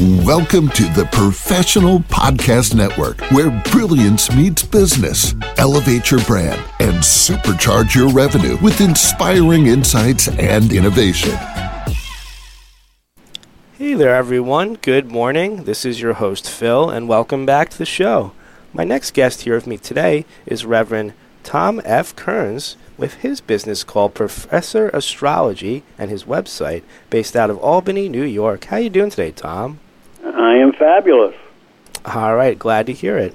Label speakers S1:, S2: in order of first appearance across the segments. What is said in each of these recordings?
S1: Welcome to the Professional Podcast Network, where brilliance meets business. Elevate your brand and supercharge your revenue with inspiring insights and innovation.
S2: Hey there, everyone. Good morning. This is your host, Phill, and welcome back to the show. My next guest here with me today is Reverend Tom F. Kearns with his business called Professor Astrology and his website based out of Albany, New York. How you doing today, Tom?
S3: I am fabulous.
S2: All right, glad to hear it.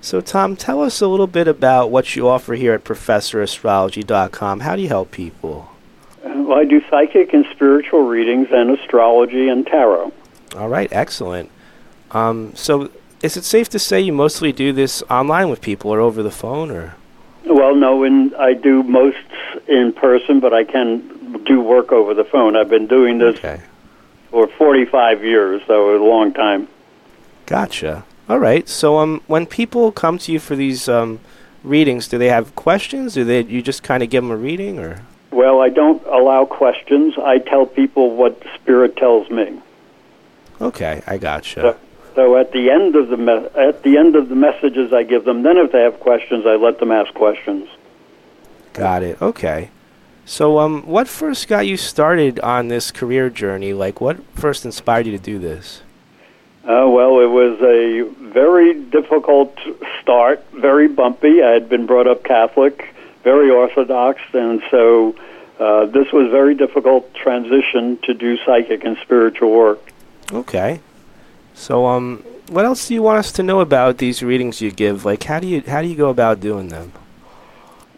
S2: So, Tom, tell us a little bit about what you offer here at ProfessorAstrology.com. How do you help people?
S3: Well, I do psychic and spiritual readings and astrology and tarot.
S2: All right, excellent. Um, so, is it safe to say you mostly do this online with people or over the phone, or?
S3: Well, no, and I do most in person, but I can do work over the phone. I've been doing this
S2: Okay.
S3: For 45 years, so a long time.
S2: Gotcha. All right. So, um, when people come to you for these um, readings, do they have questions? Do they you just kind of give them a reading, or?
S3: Well, I don't allow questions. I tell people what spirit tells me.
S2: Okay, I gotcha.
S3: So, so at the end of the me- at the end of the messages I give them, then if they have questions, I let them ask questions.
S2: Got it. Okay. So, um, what first got you started on this career journey? Like, what first inspired you to do this?
S3: Uh, well, it was a very difficult start, very bumpy. I had been brought up Catholic, very Orthodox, and so uh, this was very difficult transition to do psychic and spiritual work.
S2: Okay. So, um, what else do you want us to know about these readings you give? Like, how do you how do you go about doing them?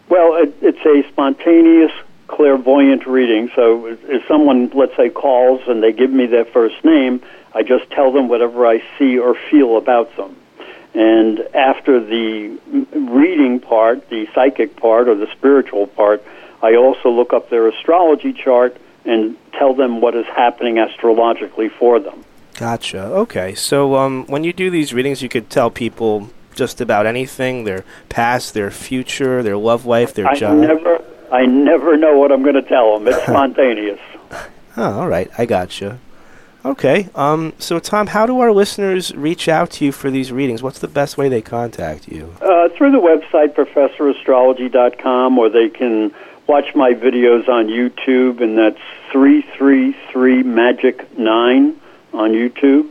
S3: Well, it, it's a spontaneous, clairvoyant reading. So if- someone, let's say, calls and they give me their first name, I just tell them whatever I see or feel about them. And after the reading part, the psychic part or the spiritual part, I also look up their astrology chart and tell them what is happening astrologically for them.
S2: Gotcha. Okay. So, um, when you do these readings, you could tell people just about anything: their past, their future, their love life, their
S3: I
S2: job.
S3: never, I never know what I'm going to tell them. It's spontaneous.
S2: Oh, all right. I gotcha. Okay. Um, so, Tom, how do our listeners reach out to you for these readings? What's the best way they contact you?
S3: Uh, through the website professorastrology.com, or they can watch my videos on YouTube, and that's 333 Magic 9 on YouTube.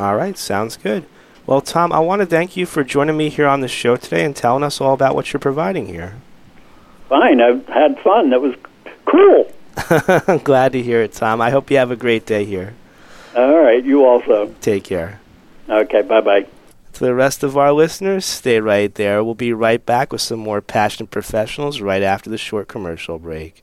S2: All right. Sounds good. Well, Tom, I want to thank you for joining me here on the show today and telling us all about what you're providing here.
S3: Fine, I've had fun. That was cool.
S2: I'm glad to hear it, Tom. I hope you have a great day here.
S3: All right, you also.
S2: Take care.
S3: Okay, bye bye.
S2: To the rest of our listeners, stay right there. We'll be right back with some more passionate professionals right after the short commercial break.